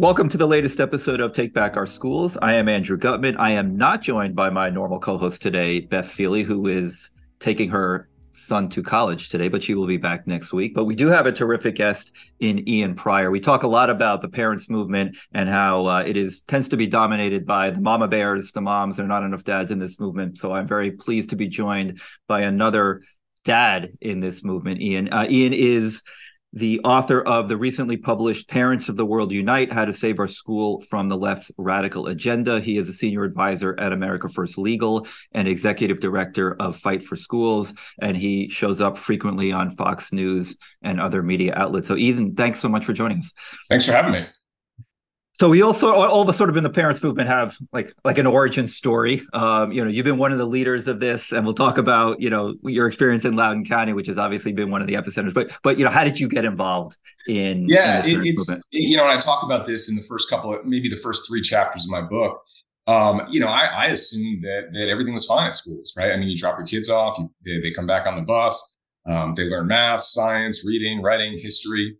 Welcome to the latest episode of Take Back Our Schools. I am Andrew Gutmann. I am not joined by my normal co host today, Beth Feeley, who is taking her son to college today, but she will be back next week. But we do have a terrific guest in Ian Prior. We talk a lot about the parents movement and how uh, it is tends to be dominated by the mama bears, the moms. There are not enough dads in this movement. So I'm very pleased to be joined by another dad in this movement. Ian. Uh, Ian is the author of the recently published Parents of the World Unite How to Save Our School from the Left's Radical Agenda. He is a senior advisor at America First Legal and executive director of Fight for Schools. And he shows up frequently on Fox News and other media outlets. So, Ethan, thanks so much for joining us. Thanks for having me. So we also all of us sort of in the parents movement have like like an origin story. Um, you know, you've been one of the leaders of this, and we'll talk about you know your experience in Loudoun County, which has obviously been one of the epicenters. But but you know, how did you get involved in? Yeah, in it, it's movement? you know, and I talk about this in the first couple of maybe the first three chapters of my book. Um, you know, I, I assumed that that everything was fine at schools, right? I mean, you drop your kids off, you, they, they come back on the bus, um, they learn math, science, reading, writing, history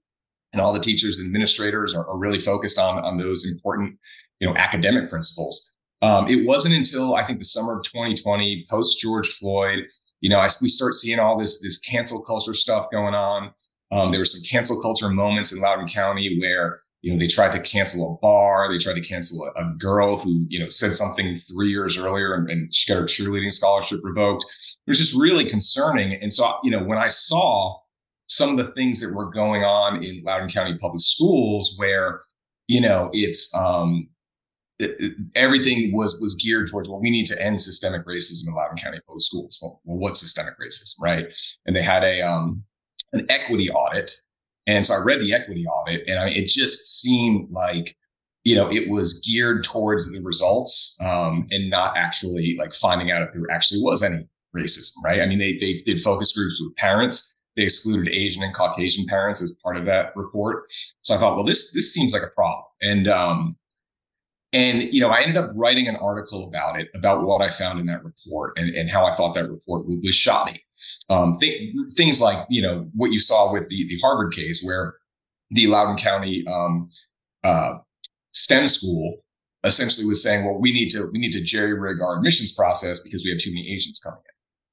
and all the teachers and administrators are, are really focused on on those important you know academic principles. Um, it wasn't until i think the summer of 2020 post george floyd you know I, we start seeing all this this cancel culture stuff going on. Um, there were some cancel culture moments in loudoun county where you know they tried to cancel a bar they tried to cancel a, a girl who you know said something three years earlier and, and she got her cheerleading scholarship revoked. It was just really concerning. And so you know when i saw some of the things that were going on in Loudoun County Public Schools, where you know it's um, it, it, everything was was geared towards well, we need to end systemic racism in Loudoun County Public Schools. Well, well what's systemic racism, right? And they had a um, an equity audit, and so I read the equity audit, and I mean, it just seemed like you know it was geared towards the results um, and not actually like finding out if there actually was any racism, right? I mean, they they did focus groups with parents they excluded Asian and Caucasian parents as part of that report. So I thought, well, this this seems like a problem. And um, and you know, I ended up writing an article about it, about what I found in that report, and, and how I thought that report was shoddy. Um, th- things like you know what you saw with the the Harvard case, where the Loudoun County um, uh, STEM school essentially was saying, well, we need to we need to jerry rig our admissions process because we have too many Asians coming in.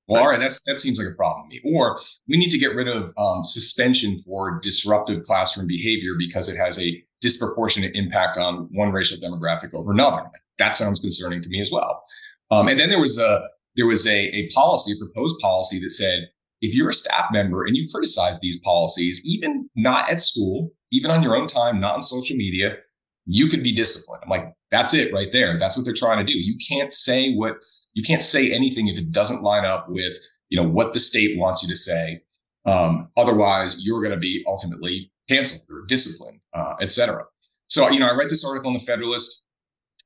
Well, all right, that's that seems like a problem to me. Or we need to get rid of um, suspension for disruptive classroom behavior because it has a disproportionate impact on one racial demographic over another. That sounds concerning to me as well. Um, and then there was a there was a, a policy, a proposed policy that said if you're a staff member and you criticize these policies, even not at school, even on your own time, not on social media, you could be disciplined. I'm like, that's it right there. That's what they're trying to do. You can't say what you can't say anything if it doesn't line up with you know what the state wants you to say. Um, otherwise, you're going to be ultimately canceled or disciplined, uh, etc. So you know, I read this article in the Federalist.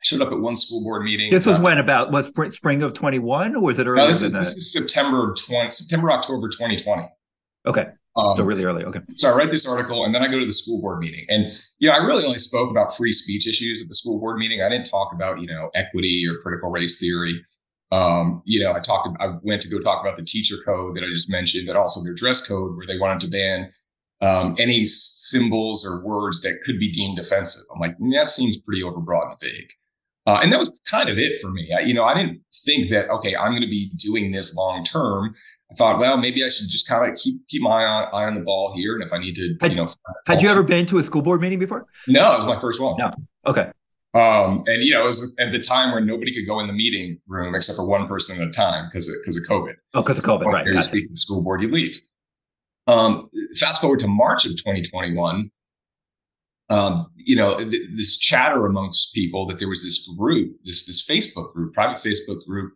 Showed up at one school board meeting. This was uh, when about was spring of 21 or was it earlier? No, this, is, this is September 20, September October 2020. Okay. Um, so really early. Okay. So I read this article and then I go to the school board meeting. And, you know, I really only spoke about free speech issues at the school board meeting. I didn't talk about, you know, equity or critical race theory. Um, you know, I talked, I went to go talk about the teacher code that I just mentioned, but also their dress code where they wanted to ban um, any symbols or words that could be deemed offensive. I'm like, that seems pretty overbroad and vague. Uh, and that was kind of it for me. I, you know, I didn't think that, okay, I'm going to be doing this long term. I thought, well, maybe I should just kind of keep keep my eye on, eye on the ball here. And if I need to, had, you know, had you ever been to a school board meeting before? No, it was my first one. No. Okay. Um, and you know, it was at the time where nobody could go in the meeting room except for one person at a time because of because of COVID. Oh, because of COVID, right? You speak to the school board, you leave. Um, fast forward to March of 2021. Um, you know, th- this chatter amongst people that there was this group, this this Facebook group, private Facebook group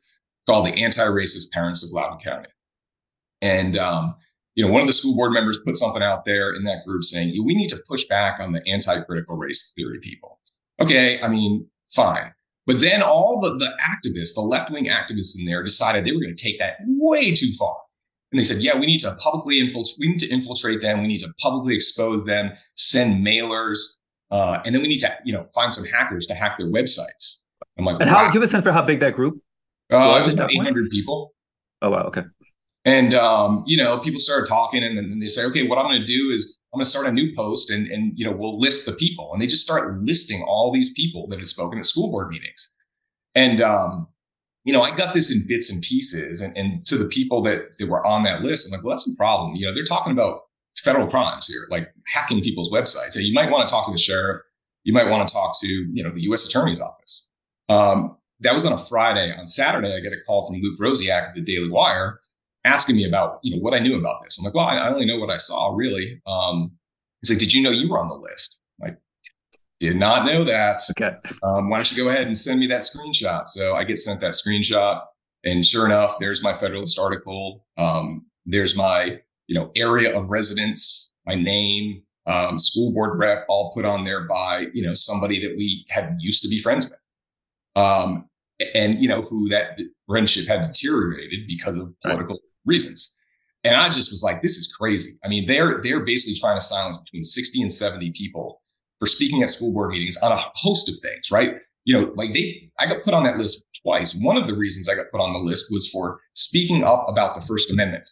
called the Anti-Racist Parents of Loudoun County, and um, you know, one of the school board members put something out there in that group saying, "We need to push back on the anti-critical race theory people." Okay, I mean, fine. But then all the, the activists, the left wing activists in there decided they were going to take that way too far. And they said, yeah, we need to publicly infiltrate, we need to infiltrate them. We need to publicly expose them, send mailers, uh, and then we need to, you know, find some hackers to hack their websites. I'm like, and how, give a sense for how big that group uh? It was about 800 people. Oh, wow. Okay. And, um, you know, people started talking and then they say, okay, what I'm going to do is I'm gonna start a new post and and you know we'll list the people. And they just start listing all these people that had spoken at school board meetings. And um, you know, I got this in bits and pieces. And, and to the people that, that were on that list, I'm like, well, that's a problem. You know, they're talking about federal crimes here, like hacking people's websites. So You might want to talk to the sheriff. You might want to talk to, you know, the U.S. Attorney's Office. Um, that was on a Friday. On Saturday, I get a call from Luke Rosiak of the Daily Wire asking me about, you know, what I knew about this. I'm like, well, I, only know what I saw, really. Um, he's like, did you know you were on the list? I'm like, did not know that. Okay. Um, why don't you go ahead and send me that screenshot? So I get sent that screenshot, and sure enough, there's my Federalist article. Um, there's my, you know, area of residence, my name, um, school board rep, all put on there by, you know, somebody that we had used to be friends with. Um, and you know who that friendship had deteriorated because of political right. Reasons. And I just was like, this is crazy. I mean, they're they're basically trying to silence between 60 and 70 people for speaking at school board meetings on a host of things, right? You know, like they, I got put on that list twice. One of the reasons I got put on the list was for speaking up about the First Amendment.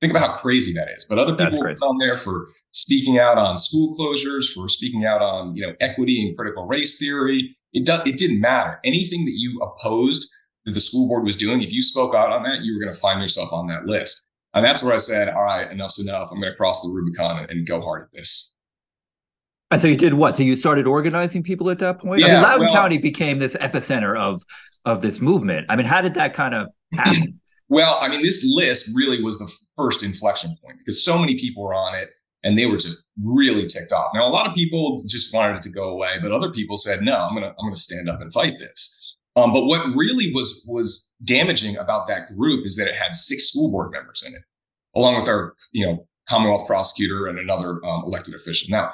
Think about how crazy that is. But other people were on there for speaking out on school closures, for speaking out on, you know, equity and critical race theory. It does, it didn't matter. Anything that you opposed that the school board was doing, if you spoke out on that, you were going to find yourself on that list. And that's where I said, all right, enough's enough. I'm going to cross the Rubicon and, and go hard at this. And so you did what? So you started organizing people at that point? Yeah, I mean, Loudoun well, County became this epicenter of of this movement. I mean, how did that kind of happen? well, I mean, this list really was the first inflection point because so many people were on it and they were just really ticked off. Now, a lot of people just wanted it to go away, but other people said, "No, I'm gonna I'm gonna stand up and fight this." Um, but what really was was damaging about that group is that it had six school board members in it, along with our you know Commonwealth prosecutor and another um, elected official. Now,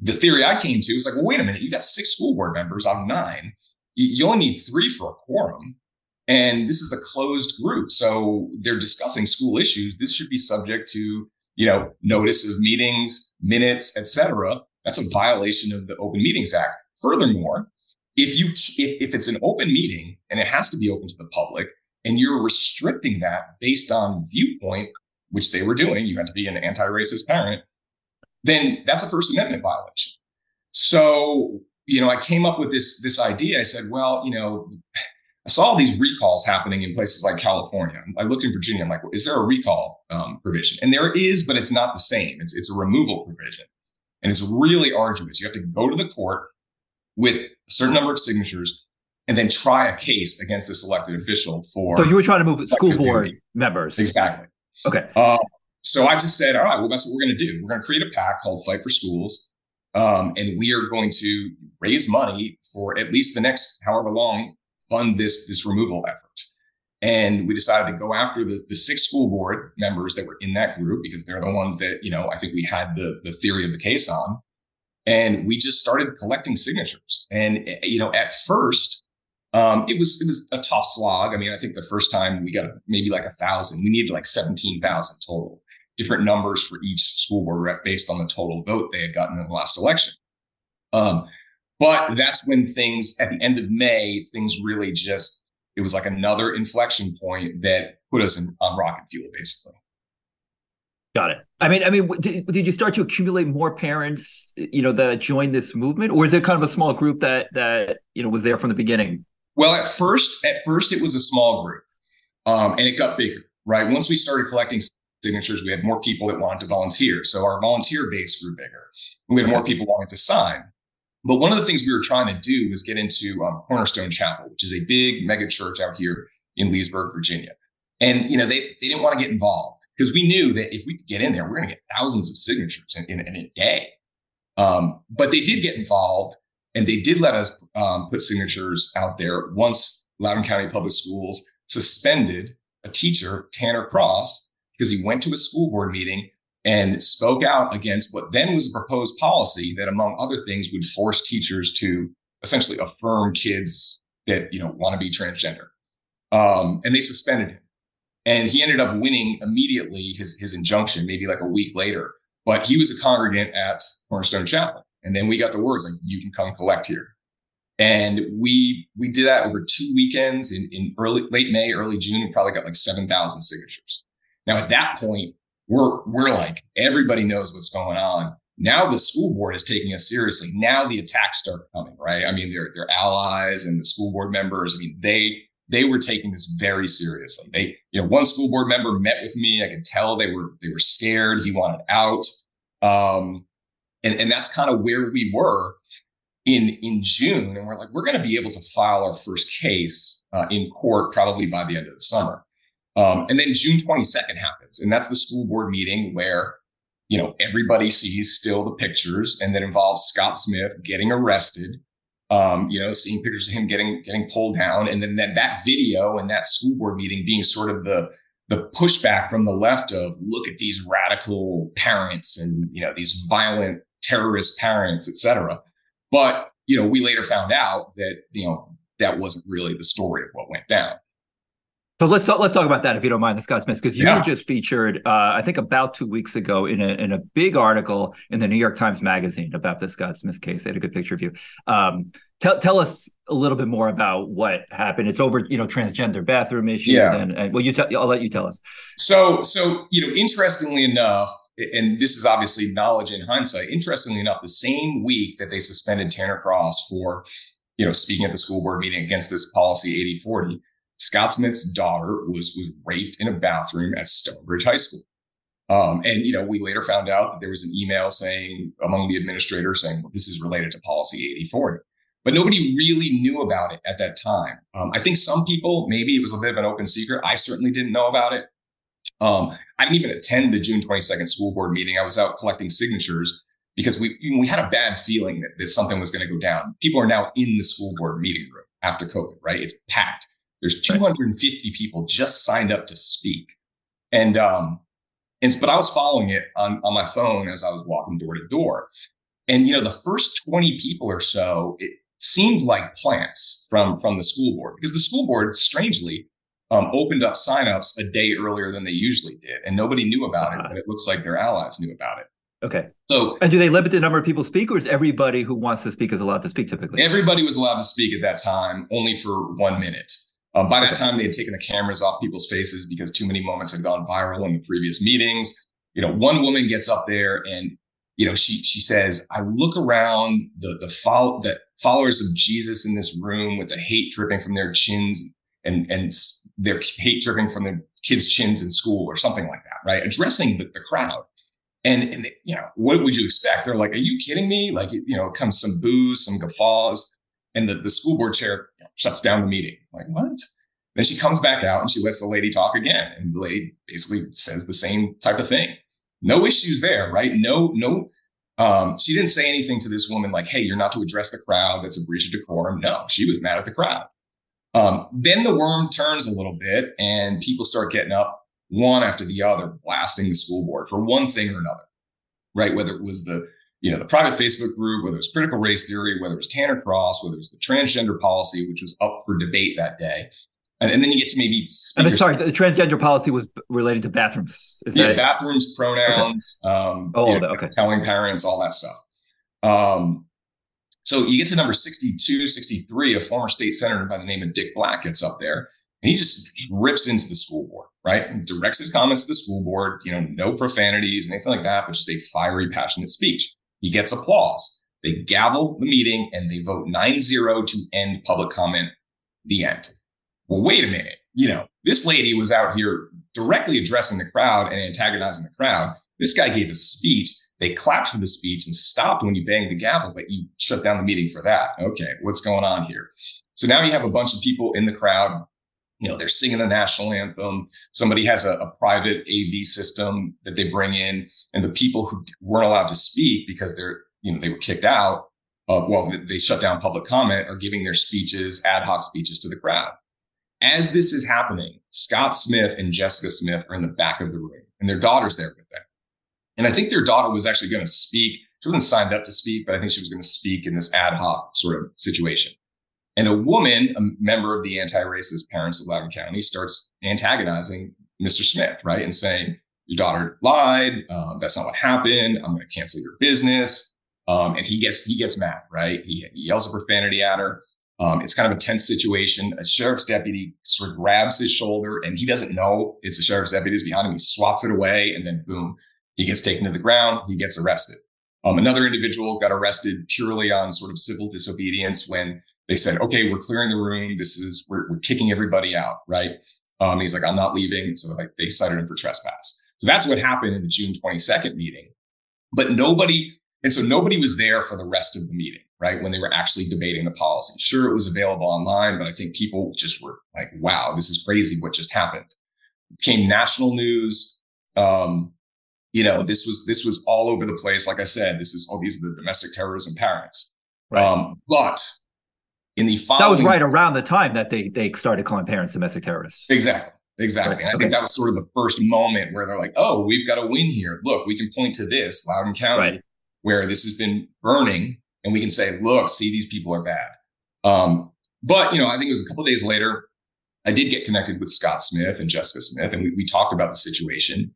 the theory I came to was like, well, wait a minute, you got six school board members out of nine. You only need three for a quorum. And this is a closed group. So they're discussing school issues. This should be subject to, you know, notice of meetings, minutes, etc. That's a violation of the Open Meetings Act. Furthermore, if you if, if it's an open meeting and it has to be open to the public, and you're restricting that based on viewpoint, which they were doing, you had to be an anti-racist parent then that's a First Amendment violation. So, you know, I came up with this this idea. I said, well, you know, I saw these recalls happening in places like California. I looked in Virginia. I'm like, well, is there a recall um, provision? And there is, but it's not the same. It's it's a removal provision, and it's really arduous. You have to go to the court with a certain number of signatures, and then try a case against this elected official for. So you were trying to move school board duty. members, exactly. Okay. Uh, so I just said, all right, well, that's what we're going to do. We're going to create a PAC called Fight for Schools. Um, and we are going to raise money for at least the next however long fund this this removal effort. And we decided to go after the, the six school board members that were in that group because they're the ones that, you know, I think we had the, the theory of the case on. And we just started collecting signatures. And, you know, at first, um, it was it was a tough slog. I mean, I think the first time we got maybe like a thousand. We needed like seventeen thousand total different numbers for each school board rep based on the total vote they had gotten in the last election. Um, but that's when things at the end of May, things really just it was like another inflection point that put us in, on rocket fuel, basically. Got it. I mean, I mean, did, did you start to accumulate more parents, you know, that joined this movement, or is it kind of a small group that that you know was there from the beginning? Well, at first, at first it was a small group, um, and it got bigger. Right once we started collecting signatures, we had more people that wanted to volunteer. So our volunteer base grew bigger. We had more people wanting to sign. But one of the things we were trying to do was get into um, Cornerstone Chapel, which is a big mega church out here in Leesburg, Virginia. And you know they they didn't want to get involved because we knew that if we could get in there, we're going to get thousands of signatures in, in, in a day. Um, but they did get involved, and they did let us um, put signatures out there once Loudoun County Public Schools suspended a teacher, Tanner Cross, because he went to a school board meeting and spoke out against what then was a proposed policy that, among other things, would force teachers to essentially affirm kids that you know want to be transgender. Um, and they suspended him, and he ended up winning immediately his his injunction, maybe like a week later. But he was a congregant at Cornerstone Chapel, and then we got the words like, "You can come collect here." And we we did that over two weekends in, in early late May, early June. We probably got like seven thousand signatures. Now, at that point, we're we're like everybody knows what's going on. Now the school board is taking us seriously. Now the attacks start coming, right? I mean, their allies and the school board members. I mean, they they were taking this very seriously. They, you know, one school board member met with me. I could tell they were they were scared. He wanted out, um, and and that's kind of where we were in in June. And we're like, we're going to be able to file our first case uh, in court probably by the end of the summer. Um, and then June 22nd happens, and that's the school board meeting where you know everybody sees still the pictures, and that involves Scott Smith getting arrested um, you know, seeing pictures of him getting getting pulled down, and then that that video and that school board meeting being sort of the the pushback from the left of look at these radical parents and you know these violent terrorist parents, et cetera. But you know, we later found out that you know that wasn't really the story of what went down. So let's talk, let's talk about that if you don't mind, the Scott Smith, because you yeah. were just featured, uh, I think, about two weeks ago in a in a big article in the New York Times Magazine about the Scott Smith case. They had a good picture of you. Um, tell tell us a little bit more about what happened. It's over, you know, transgender bathroom issues, yeah. and, and well, you tell. I'll let you tell us. So so you know, interestingly enough, and this is obviously knowledge in hindsight. Interestingly enough, the same week that they suspended Tanner Cross for you know speaking at the school board meeting against this policy 8040 Scott Smith's daughter was was raped in a bathroom at Stonebridge High School. Um, and you know, we later found out that there was an email saying among the administrators saying well, this is related to policy 8040. But nobody really knew about it at that time. Um, I think some people, maybe it was a bit of an open secret. I certainly didn't know about it. Um, I didn't even attend the June 22nd school board meeting. I was out collecting signatures because we we had a bad feeling that, that something was going to go down. People are now in the school board meeting room after COVID, right? It's packed. There's 250 people just signed up to speak. And um, and but I was following it on, on my phone as I was walking door to door. And you know, the first 20 people or so, it seemed like plants from from the school board because the school board strangely um, opened up signups a day earlier than they usually did, and nobody knew about it. But it looks like their allies knew about it. Okay. So, and do they limit the number of people speak, or is everybody who wants to speak is allowed to speak? Typically, everybody was allowed to speak at that time, only for one minute. Um, by that time, they had taken the cameras off people's faces because too many moments had gone viral in the previous meetings. You know, one woman gets up there and you know she she says, "I look around the the follow the followers of Jesus in this room with the hate dripping from their chins and and their hate dripping from their kids' chins in school or something like that, right? Addressing the, the crowd." And, and they, you know, what would you expect? They're like, "Are you kidding me?" Like, you know, comes some boos, some guffaws, and the the school board chair shuts down the meeting. I'm like, what? Then she comes back out and she lets the lady talk again. And the lady basically says the same type of thing. No issues there, right? No, no. Um, she didn't say anything to this woman like, hey, you're not to address the crowd. That's a breach of decorum. No, she was mad at the crowd. Um, then the worm turns a little bit and people start getting up one after the other, blasting the school board for one thing or another, right? Whether it was the you know, the private Facebook group, whether it's critical race theory, whether it's Tanner Cross, whether it's the transgender policy, which was up for debate that day. And, and then you get to maybe. Then, sorry, the transgender policy was related to bathrooms. Is yeah, that... bathrooms, pronouns, okay. um, oh, you know, okay. telling parents, all that stuff. Um, so you get to number 62, 63, a former state senator by the name of Dick Black gets up there and he just rips into the school board, right? And directs his comments to the school board, you know, no profanities, anything like that, but just a fiery, passionate speech. He gets applause. They gavel the meeting and they vote 9 0 to end public comment. The end. Well, wait a minute. You know, this lady was out here directly addressing the crowd and antagonizing the crowd. This guy gave a speech. They clapped for the speech and stopped when you banged the gavel, but you shut down the meeting for that. Okay, what's going on here? So now you have a bunch of people in the crowd. You know, they're singing the national anthem. Somebody has a, a private AV system that they bring in and the people who weren't allowed to speak because they're you know they were kicked out of well they shut down public comment are giving their speeches ad hoc speeches to the crowd. As this is happening scott smith and jessica smith are in the back of the room and their daughter's there with them. And i think their daughter was actually going to speak she wasn't signed up to speak but i think she was going to speak in this ad hoc sort of situation and a woman a member of the anti-racist parents of loudoun county starts antagonizing mr smith right and saying your daughter lied. Um, that's not what happened. I'm going to cancel your business. Um, and he gets he gets mad, right? He, he, yells a profanity at her. Um, it's kind of a tense situation. A sheriff's deputy sort of grabs his shoulder and he doesn't know it's a sheriff's deputy is behind him. He swats it away and then boom, he gets taken to the ground. He gets arrested. Um, another individual got arrested purely on sort of civil disobedience when they said, okay, we're clearing the room. This is, we're, we're kicking everybody out, right? Um, he's like, I'm not leaving. So like they cited him for trespass. So that's what happened in the June 22nd meeting. But nobody, and so nobody was there for the rest of the meeting, right? When they were actually debating the policy. Sure, it was available online, but I think people just were like, wow, this is crazy what just happened. It became national news. Um, you know, this was this was all over the place. Like I said, this is all these are the domestic terrorism parents. Right. Um, but in the following, that was right around the time that they they started calling parents domestic terrorists. Exactly. Exactly. Right. And I okay. think that was sort of the first moment where they're like, oh, we've got a win here. Look, we can point to this, Loudoun County, right. where this has been burning, and we can say, look, see, these people are bad. Um, but, you know, I think it was a couple days later, I did get connected with Scott Smith and Jessica Smith, and we, we talked about the situation.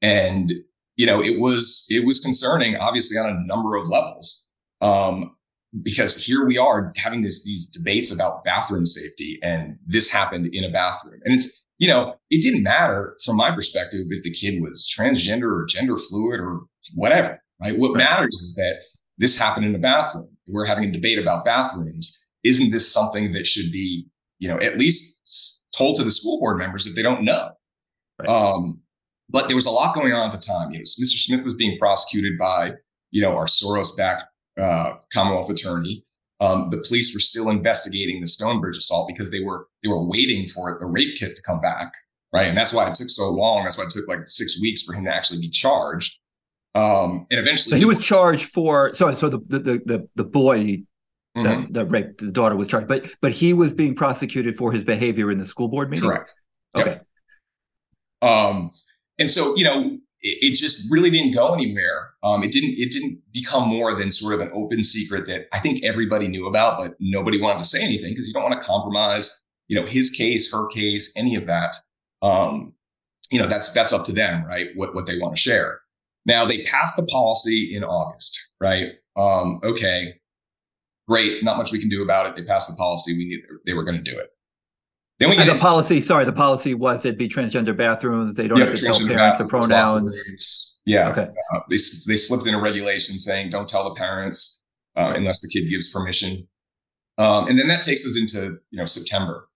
And, you know, it was it was concerning, obviously, on a number of levels. Um, because here we are having this these debates about bathroom safety, and this happened in a bathroom. And it's you know, it didn't matter from my perspective if the kid was transgender or gender fluid or whatever, right? What matters is that this happened in a bathroom. We're having a debate about bathrooms. Isn't this something that should be, you know, at least told to the school board members if they don't know? Right. Um, but there was a lot going on at the time. You know, Mr. Smith was being prosecuted by, you know, our Soros-backed uh, Commonwealth attorney. Um, the police were still investigating the Stonebridge assault because they were they were waiting for the rape kit to come back, right? And that's why it took so long. That's why it took like six weeks for him to actually be charged. Um, and eventually, so he was charged for. So, so the the the the boy mm-hmm. that, that raped the daughter was charged, but but he was being prosecuted for his behavior in the school board meeting. Correct. Okay. Yep. Um, and so you know, it, it, just really didn't go anywhere. Um, it didn't it didn't become more than sort of an open secret that I think everybody knew about, but nobody wanted to say anything because you don't want to compromise, you know, his case, her case, any of that. Um, you know, that's that's up to them, right? What what they want to share. Now they passed the policy in August, right? Um, okay, great. Not much we can do about it. They passed the policy. We need, they were going to do it. Then we get and the policy. Sorry, the policy was it'd be transgender bathrooms. They don't yeah, have to tell parents the pronouns. Yeah. Okay. Uh, they they slipped in a regulation saying don't tell the parents uh, unless the kid gives permission. Um, and then that takes us into you know September.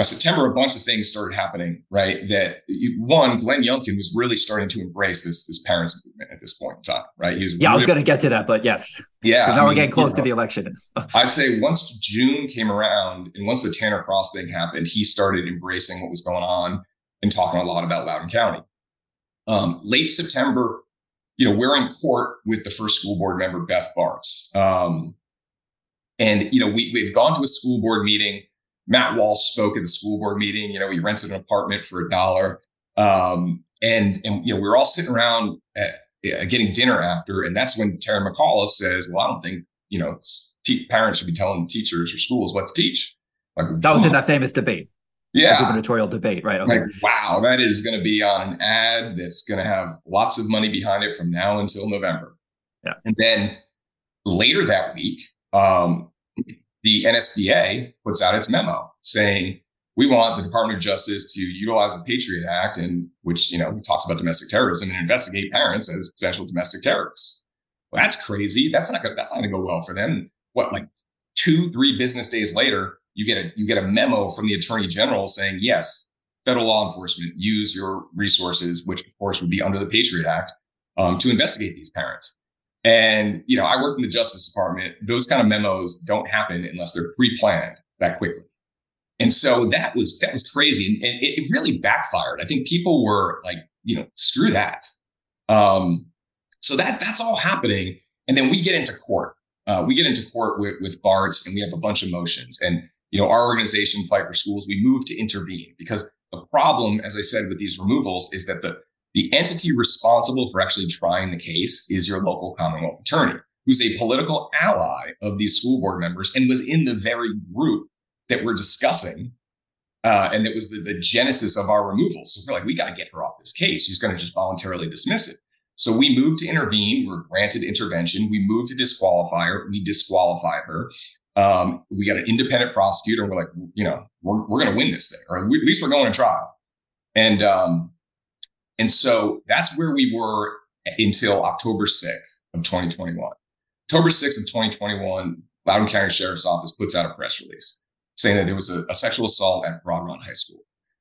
Now, September, a bunch of things started happening, right? That one, Glenn Youngkin was really starting to embrace this this parents movement at this point in time, right? He was yeah, really, I was going to get to that, but yes, yeah. Now I mean, we're getting close to know, the election. I'd say once June came around and once the Tanner Cross thing happened, he started embracing what was going on and talking a lot about Loudoun County. Um, late September, you know, we're in court with the first school board member, Beth Barts. Um, and, you know, we, we had gone to a school board meeting Matt Walsh spoke at the school board meeting. You know, he rented an apartment for a dollar. Um, and, and, you know, we were all sitting around at, uh, getting dinner after. And that's when Terry McAuliffe says, well, I don't think, you know, te- parents should be telling teachers or schools what to teach. Like, that was in that famous debate. Yeah. Gubernatorial debate, right? Okay. Like, wow, that is going to be on an ad that's going to have lots of money behind it from now until November. Yeah. And then later that week, um, the NSBA puts out its memo saying we want the Department of Justice to utilize the Patriot Act, and which you know talks about domestic terrorism and investigate parents as potential domestic terrorists. Well, that's crazy. That's not gonna, that's not going to go well for them. What like two, three business days later, you get a you get a memo from the Attorney General saying yes, federal law enforcement use your resources, which of course would be under the Patriot Act, um, to investigate these parents. And, you know, I work in the Justice Department. Those kind of memos don't happen unless they're pre-planned that quickly. And so that was that was crazy. And, and it, really backfired. I think people were like, you know, screw that. Um, so that that's all happening. And then we get into court. Uh, we get into court with, with Barts and we have a bunch of motions. And, you know, our organization, Fight for Schools, we move to intervene because the problem, as I said, with these removals is that the the entity responsible for actually trying the case is your local Commonwealth attorney, who's a political ally of these school board members and was in the very group that we're discussing. Uh, and that was the, the genesis of our removal. So we're like, we got to get her off this case. She's going to just voluntarily dismiss it. So we moved to intervene. We're granted intervention. We moved to disqualify her. We disqualified her. Um, we got an independent prosecutor, we're like, you know, we're, we're going to win this thing, or at least we're going to trial. And um, and so that's where we were until October 6th of 2021. October 6th of 2021, Loudoun County Sheriff's Office puts out a press release saying that there was a, a sexual assault at Broad Run High School.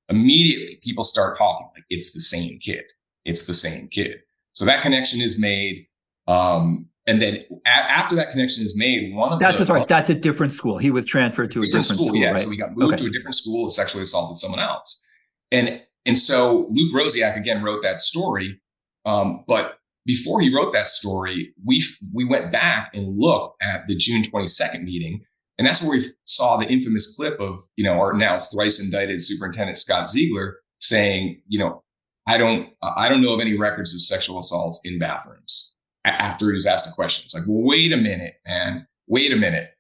Immediately, people start talking like it's the same kid. It's the same kid. So that connection is made. Um, and then a- after that connection is made, one of that's the, right. That's a different school. He was transferred to a different, school, yeah. right? So we got moved Okay. to a different school, sexually assaulted someone else, and and so Luke Rosiak again wrote that story. Um, but before he wrote that story, we we went back and looked at the June 22nd meeting, and that's where we saw the infamous clip of you know our now thrice indicted superintendent Scott Ziegler saying, you know, I don't I don't know of any records of sexual assaults in bathrooms. After he was asked a question, it's like, well, wait a minute, man, wait a minute,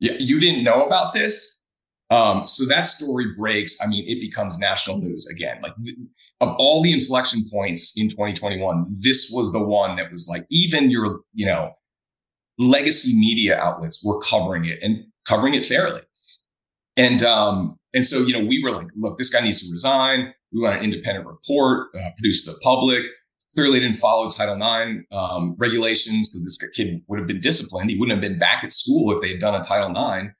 you, you didn't know about this? Um, so that story breaks. I mean, it becomes national news again. Like th- of all the inflection points in 2021, this was the one that was like even your, you know, legacy media outlets were covering it and covering it fairly. And um, and so you know, we were like, look, this guy needs to resign. We want an independent report uh, produced to the public. Clearly didn't follow Title IX um, regulations because this kid would have been disciplined. He wouldn't have been back at school if they had done a Title IX.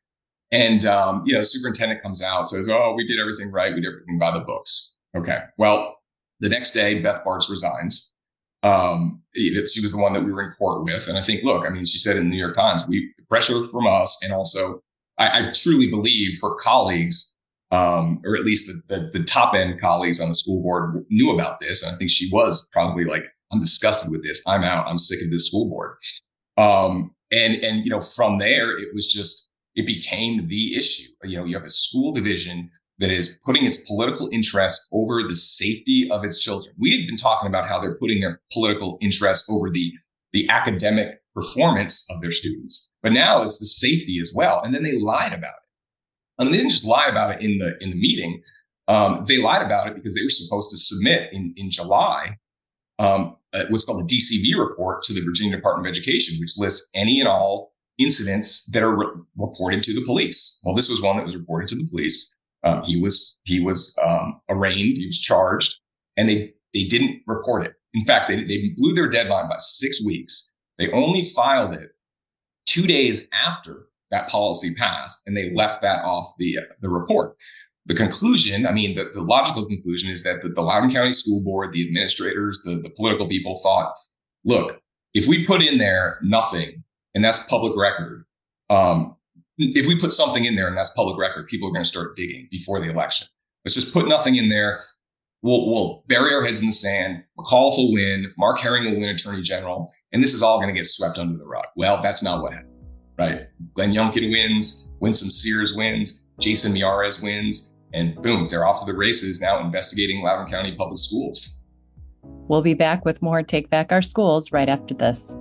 And um, you know, superintendent comes out says, "Oh, we did everything right. We did everything by the books." Okay. Well, the next day, Beth Barts resigns. Um, she was the one that we were in court with, and I think, look, I mean, she said in the New York Times, we the pressure from us, and also, I, I truly believe for colleagues, um, or at least the, the the top end colleagues on the school board knew about this, and I think she was probably like, "I'm disgusted with this. I'm out. I'm sick of this school board." Um, and and you know, from there, it was just it became the issue. You know, you have a school division that is putting its political interests over the safety of its children. We had been talking about how they're putting their political interests over the the academic performance of their students, but now it's the safety as well. And then they lied about it. And they didn't just lie about it in the in the meeting. Um, they lied about it because they were supposed to submit in in July um, what's called a DCV report to the Virginia Department of Education, which lists any and all incidents that are re- reported to the police. Well, this was one that was reported to the police. Um, he was he was um, arraigned. He was charged, and they they didn't report it. In fact, they they blew their deadline by six weeks. They only filed it two days after that policy passed, and they left that off the the report. The conclusion, I mean, the, the logical conclusion is that the, the Loudoun County School Board, the administrators, the, the political people thought, look, if we put in there nothing, and that's public record, um, if we put something in there and that's public record, people are going to start digging before the election. Let's just put nothing in there. We'll, we'll bury our heads in the sand. McAuliffe will win. Mark Herring will win Attorney General, and this is all going to get swept under the rug. Well, that's not what happened, right? Glenn Youngkin wins. Winsome Sears wins. Jason Miyares wins. And boom, they're off to the races now investigating Loudoun County Public Schools. We'll be back with more Take Back Our Schools right after this.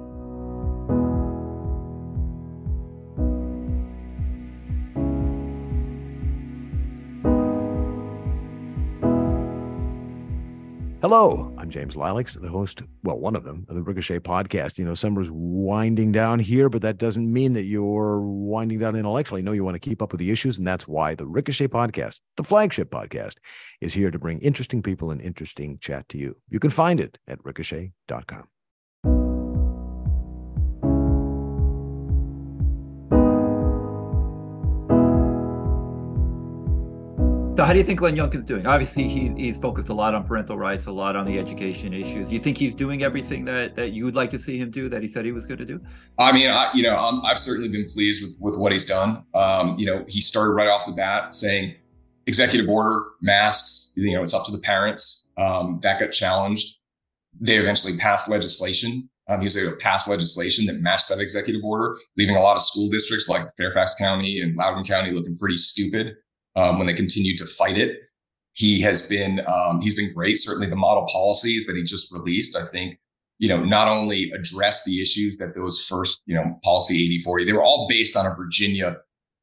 Hello, I'm James Lileks, the host, well, one of them, of the Ricochet podcast. You know, summer's winding down here, but that doesn't mean that you're winding down intellectually. No, you want to keep up with the issues, and that's why the Ricochet podcast, the flagship podcast, is here to bring interesting people and interesting chat to you. You can find it at ricochet.com. how do you think Glenn Youngkin's doing? Obviously, he, he's focused a lot on parental rights, a lot on the education issues. Do you think he's doing everything that, that you would like to see him do, that he said he was going to do? I mean, I, you know, i have certainly been pleased with with what he's done. Um, you know, he started right off the bat saying executive order masks. You know, it's up to the parents. Um, that got challenged. They eventually passed legislation. Um, he was able to pass legislation that matched that executive order, leaving a lot of school districts like Fairfax County and Loudoun County looking pretty stupid um, when they continue to fight it. He has been um, he's been great. Certainly, the model policies that he just released, I think, you know, not only address the issues that those first, you know, policy 8040, they were all based on a Virginia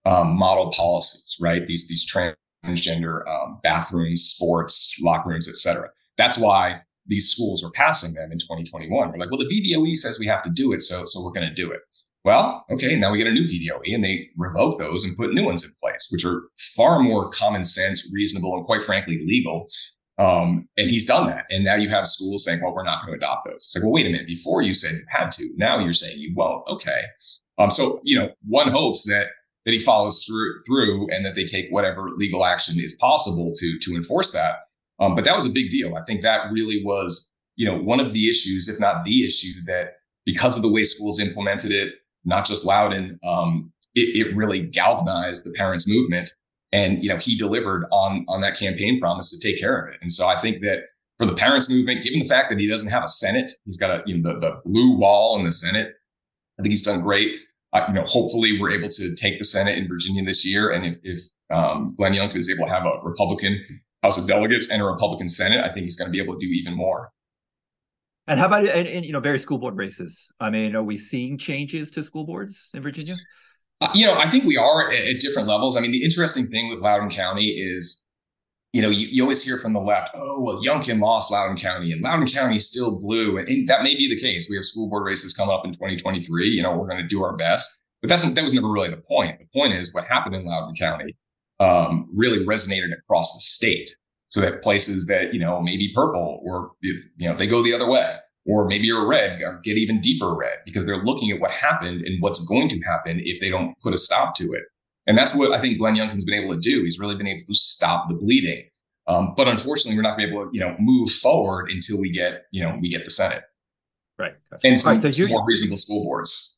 um, model policies, right? These these transgender um, bathrooms, sports, locker rooms, etc. That's why these schools are passing them in 2021. We're like, well, the VDOE says we have to do it, so so we're going to do it. Well, okay, now we get a new VDOE and they revoke those and put new ones in place, which are far more common sense, reasonable, and quite frankly, legal. Um, and he's done that. And now you have schools saying, well, we're not going to adopt those. It's like, well, wait a minute. Before you said you had to. Now you're saying you won't. Okay. Um, so, you know, one hopes that that he follows through through and that they take whatever legal action is possible to to enforce that. Um, but that was a big deal. I think that really was, you know, one of the issues, if not the issue, that because of the way schools implemented it, not just Loudoun, um, it, it really galvanized the parents' movement. And you know, he delivered on on that campaign promise to take care of it. And so I think that for the parents' movement, given the fact that he doesn't have a Senate, he's got a you know the, the blue wall in the Senate. I think he's done great. Uh, you know, hopefully we're able to take the Senate in Virginia this year. And if, if um, Glenn Youngkin is able to have a Republican House of Delegates and a Republican Senate, I think he's going to be able to do even more. And how about in, in you know various school board races? I mean, are we seeing changes to school boards in Virginia? Uh, you know, I think we are at, at, different levels. I mean, the interesting thing with Loudoun County is, you know, you, you always hear from the left, oh, well, Youngkin lost Loudoun County and Loudoun County is still blue. And, and, that may be the case. We have school board races come up in 2023. You know, we're going to do our best. But that's that was never really the point. The point is what happened in Loudoun County um, really resonated across the state so that places that you know maybe purple or you know they go the other way. Or maybe you're red get even deeper red because they're looking at what happened and what's going to happen if they don't put a stop to it. And that's what i think glenn youngkin's been able to do. He's really been able to stop the bleeding. Um, but unfortunately we're not going to be able to you know move forward until we get you know we get the senate. Right. Gotcha. and some, right, so some more reasonable school boards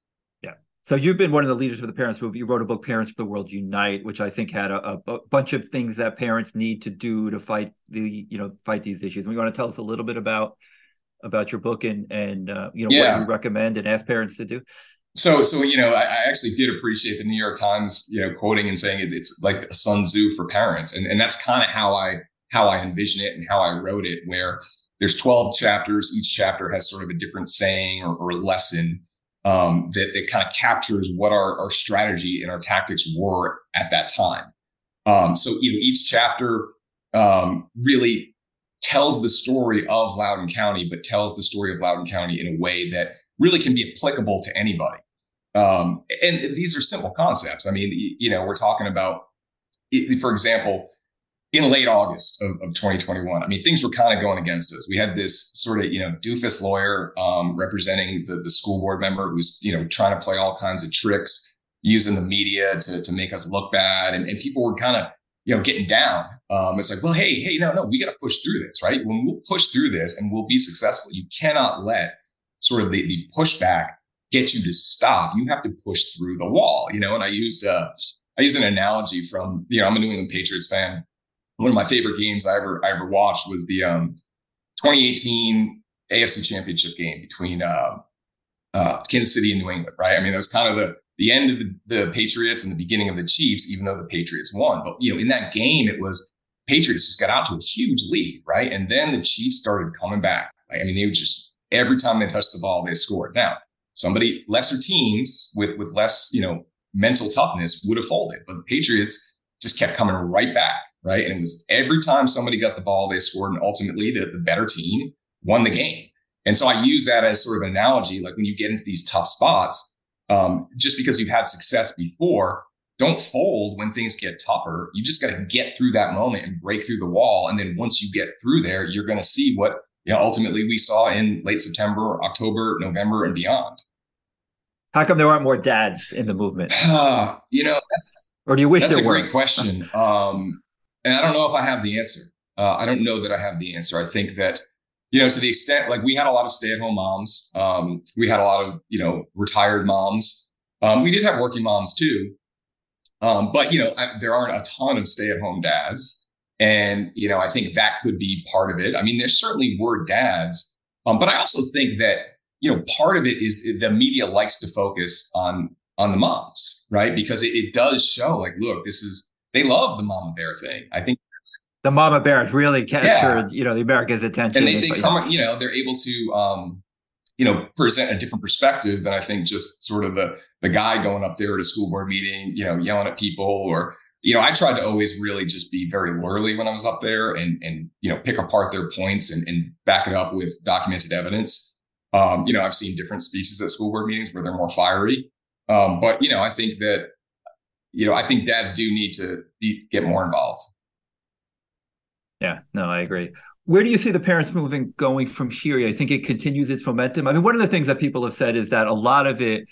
so you've been one of the leaders for the parents group. You wrote a book, Parents for the World Unite, which I think had a, a, bunch of things that parents need to do to fight the you know fight these issues. We want to tell us a little bit about about your book and and uh, you know yeah. what you recommend and ask parents to do. So so you know I, I, actually did appreciate the New York Times you know quoting and saying it, it's like a Sun Tzu for parents, and and that's kind of how I how I envision it and how I wrote it, where there's 12 chapters. Each chapter has sort of a different saying or, or lesson um, that, that kind of captures what our, our strategy and our tactics were at that time. Um, so you know, each chapter um, really tells the story of Loudoun County, but tells the story of Loudoun County in a way that really can be applicable to anybody. Um, and these are simple concepts. I mean, you know, we're talking about, for example, in late August of, of 2021. I mean, things were kind of going against us. We had this sort of, you know, doofus lawyer um, representing the, the school board member who's, you know, trying to play all kinds of tricks using the media to, to make us look bad. And, and people were kind of, you know, getting down. Um, it's like, well, hey, hey, no, no, we got to push through this, right? When we'll push through this and we'll be successful, you cannot let sort of the, the pushback get you to stop. You have to push through the wall, you know, and I use, uh, I use an analogy from, you know, I'm a New England Patriots fan one of my favorite games I ever I ever watched was the um, 2018 AFC Championship game between uh, uh, Kansas City and New England. Right? I mean, that was kind of the the end of the, the Patriots and the beginning of the Chiefs, even though the Patriots won. But you know, in that game, it was Patriots just got out to a huge lead, right? And then the Chiefs started coming back. I mean, they would just every time they touched the ball, they scored. Now, somebody lesser teams with with less, you know, mental toughness would have folded, but the Patriots just kept coming right back right? And it was every time somebody got the ball, they scored, and ultimately the, the better team won the game. And so I use that as sort of an analogy, like when you get into these tough spots, um, just because you've had success before, don't fold when things get tougher. You just got to get through that moment and break through the wall. And then once you get through there, you're going to see what you know ultimately we saw in late September, October, November, and beyond. How come there aren't more dads in the movement? Uh, you know, that's or do you wish that's there a were? great question. Um, and I don't know if I have the answer. Uh, I don't know that I have the answer. I think that, you know, to the extent like we had a lot of stay at home moms, um, we had a lot of, you know, retired moms. Um, we did have working moms too. Um, but, you know, I, there aren't a ton of stay at home dads. And, you know, I think that could be part of it. I mean, there certainly were dads. Um, but I also think that, you know, part of it is the media likes to focus on on the moms, right? Because it, it does show like, look, this is they love the mama bear thing. I think the mama bears really captured, yeah. you know, the America's attention. And they, they come, you know, they're able to, um, you know, present a different perspective than I think just sort of the the guy going up there at a school board meeting, you know, yelling at people or, you know, I tried to always really just be very lawyerly when I was up there and and you know pick apart their points and, and back it up with documented evidence. Um, you know, I've seen different speeches at school board meetings where they're more fiery. Um, but you know, I think that you know, I think dads do need to be, get more involved. Yeah, no, I agree. Where do you see the parents movement going from here? I think it continues its momentum. I mean, one of the things that people have said is that a lot of it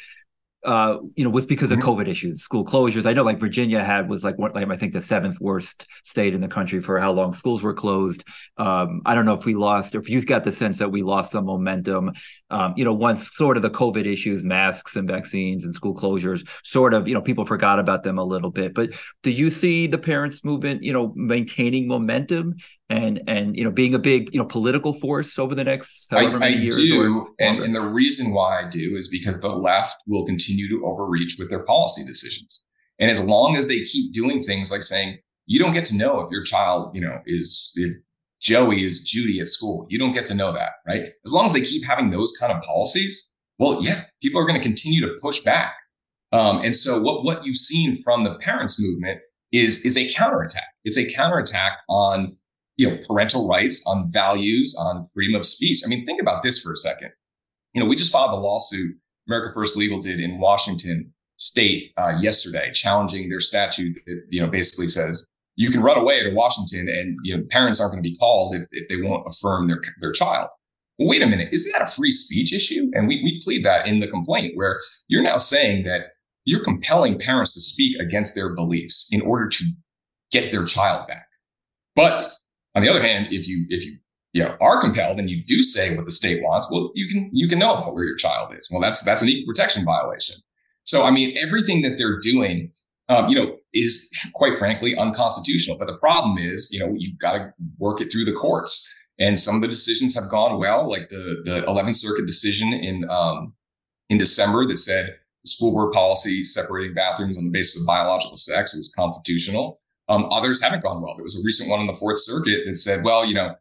uh, you know, was because of mm-hmm. COVID issues, school closures. I know like Virginia had was like one, like I think the seventh worst state in the country for how long schools were closed. Um, I don't know if we lost, or if you've got the sense that we lost some momentum. Um, you know, once sort of the COVID issues, masks and vaccines and school closures, sort of, you know, people forgot about them a little bit. But do you see the parents' movement, you know, maintaining momentum and and you know being a big you know political force over the next however I, many I years do, and, and the reason why I do is because the left will continue to overreach with their policy decisions, and as long as they keep doing things like saying you don't get to know if your child you know is if Joey is Judy at school, you don't get to know that, right? As long as they keep having those kind of policies, well, yeah, people are going to continue to push back. Um, and so what what you've seen from the parents movement is is a counterattack. It's a counterattack on you know, parental rights, on values, on freedom of speech. I mean, think about this for a second. You know, we just filed a lawsuit, America First Legal did in Washington state uh, yesterday, challenging their statute that, you know, basically says you can run away to Washington and, you know, parents aren't going to be called if, if they won't affirm their, their child. Well, wait a minute. Isn't that a free speech issue? And we, we plead that in the complaint where you're now saying that you're compelling parents to speak against their beliefs in order to get their child back. But on the other hand, if you if you you know are compelled and you do say what the state wants, well, you can you can know about where your child is. Well, that's that's an equal protection violation. So I mean, everything that they're doing, um, you know, is quite frankly unconstitutional. But the problem is, you know, you've got to work it through the courts. And some of the decisions have gone well, like the the 11th Circuit decision in um, in December that said school board policy separating bathrooms on the basis of biological sex was constitutional. Um, others haven't gone well. There was a recent one in the Fourth Circuit that said, well, you know,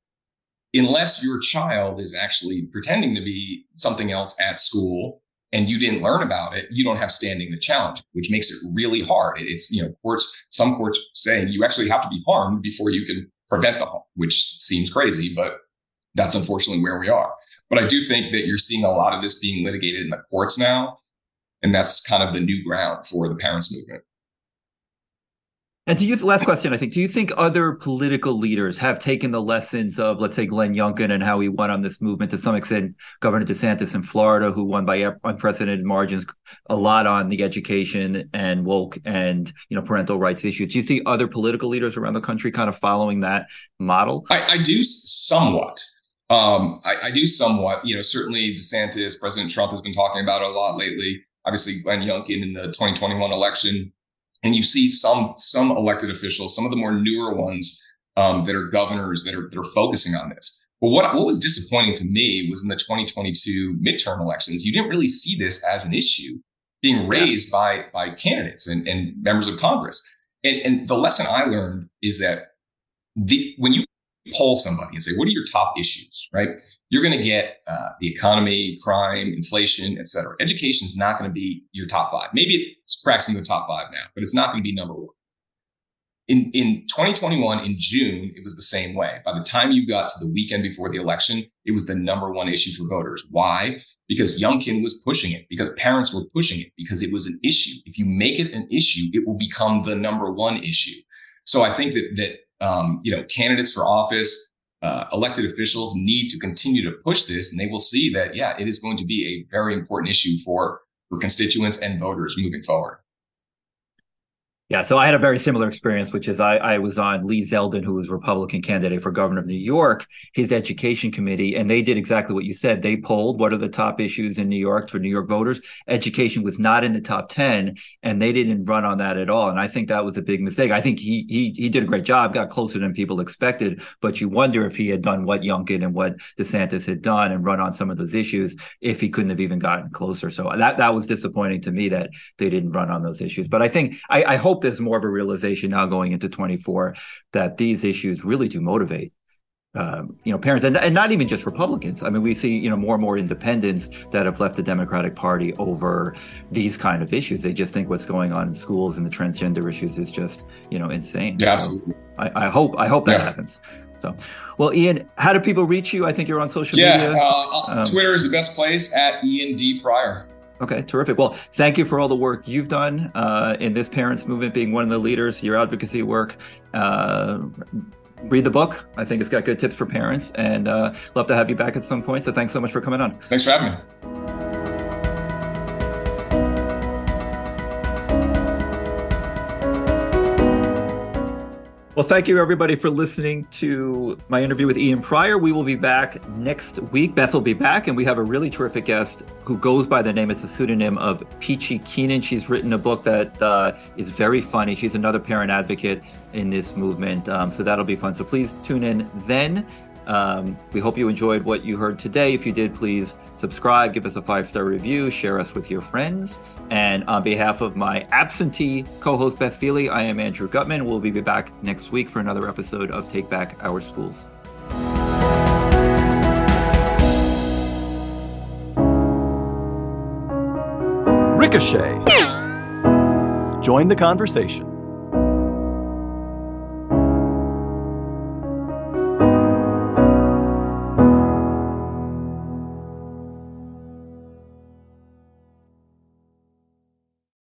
unless your child is actually pretending to be something else at school and you didn't learn about it, you don't have standing to challenge, which makes it really hard. It's, you know, courts, some courts saying you actually have to be harmed before you can prevent the harm, which seems crazy, but that's unfortunately where we are. But I do think that you're seeing a lot of this being litigated in the courts now. And that's kind of the new ground for the parents movement. And to you, the last question, I think, do you think other political leaders have taken the lessons of, let's say, Glenn Youngkin and how he won on this movement to some extent, Governor DeSantis in Florida, who won by unprecedented margins a lot on the education and woke and, you know, parental rights issues. Do you see other political leaders around the country kind of following that model? I, I do somewhat. Um, I, I do somewhat. You know, certainly DeSantis, President Trump has been talking about it a lot lately. Obviously, Glenn Youngkin in the 2021 election and you see some some elected officials, some of the more newer ones um, that are governors that are that are focusing on this. But what what was disappointing to me was in the 2022 midterm elections, you didn't really see this as an issue being raised by by candidates and, and members of Congress. And, and the lesson I learned is that the when you poll somebody and say, what are your top issues, right? You're going to get uh, the economy, crime, inflation, et cetera. Education is not going to be your top five. Maybe it's cracks in the top five now, but it's not going to be number one. In, in 2021, in June, it was the same way. By the time you got to the weekend before the election, it was the number one issue for voters. Why? Because Youngkin was pushing it, because parents were pushing it, because it was an issue. If you make it an issue, it will become the number one issue. So I think that that um, you know, candidates for office, uh, elected officials need to continue to push this, and they will see that, yeah, it is going to be a very important issue for for constituents and voters moving forward. Yeah, so I had a very similar experience, which is I, I was on Lee Zeldin, who was Republican candidate for governor of New York, his education committee, and they did exactly what you said. They polled what are the top issues in New York for New York voters. Education was not in the top ten, and they didn't run on that at all. And I think that was a big mistake. I think he he he did a great job, got closer than people expected, but you wonder if he had done what Youngkin and what DeSantis had done and run on some of those issues, if he couldn't have even gotten closer. So that that was disappointing to me that they didn't run on those issues. But I think I, I hope there's more of a realization now going into 24 that these issues really do motivate um, you know, parents, and, and not even just Republicans. I mean, we see, you know, more and more independents that have left the Democratic Party over these kind of issues. They just think what's going on in schools and the transgender issues is just, you know, insane. Yeah, absolutely. So I, I, hope, I hope that yeah. happens. So, well, Ian, how do people reach you? I think you're on social yeah, media. Yeah, uh, um, Twitter is the best place at Ian D Prior. Okay, terrific. Well, thank you for all the work you've done uh, in this parents movement, being one of the leaders, your advocacy work. Uh, read the book. I think it's got good tips for parents, and uh, love to have you back at some point. So thanks so much for coming on. Thanks for having me. Well, thank you everybody for listening to my interview with Ian Prior. We will be back next week. Beth will be back, and we have a really terrific guest who goes by the name, it's a pseudonym of Peachy Keenan. She's written a book that uh, is very funny. She's another parent advocate in this movement. Um, so that'll be fun. So please tune in then. Um, we hope you enjoyed what you heard today. If you did, please subscribe, give us a five star review, share us with your friends. And on behalf of my absentee co host, Beth Feeley, I am Andrew Gutmann. We'll be back next week for another episode of Take Back Our Schools. Ricochet. Join the conversation.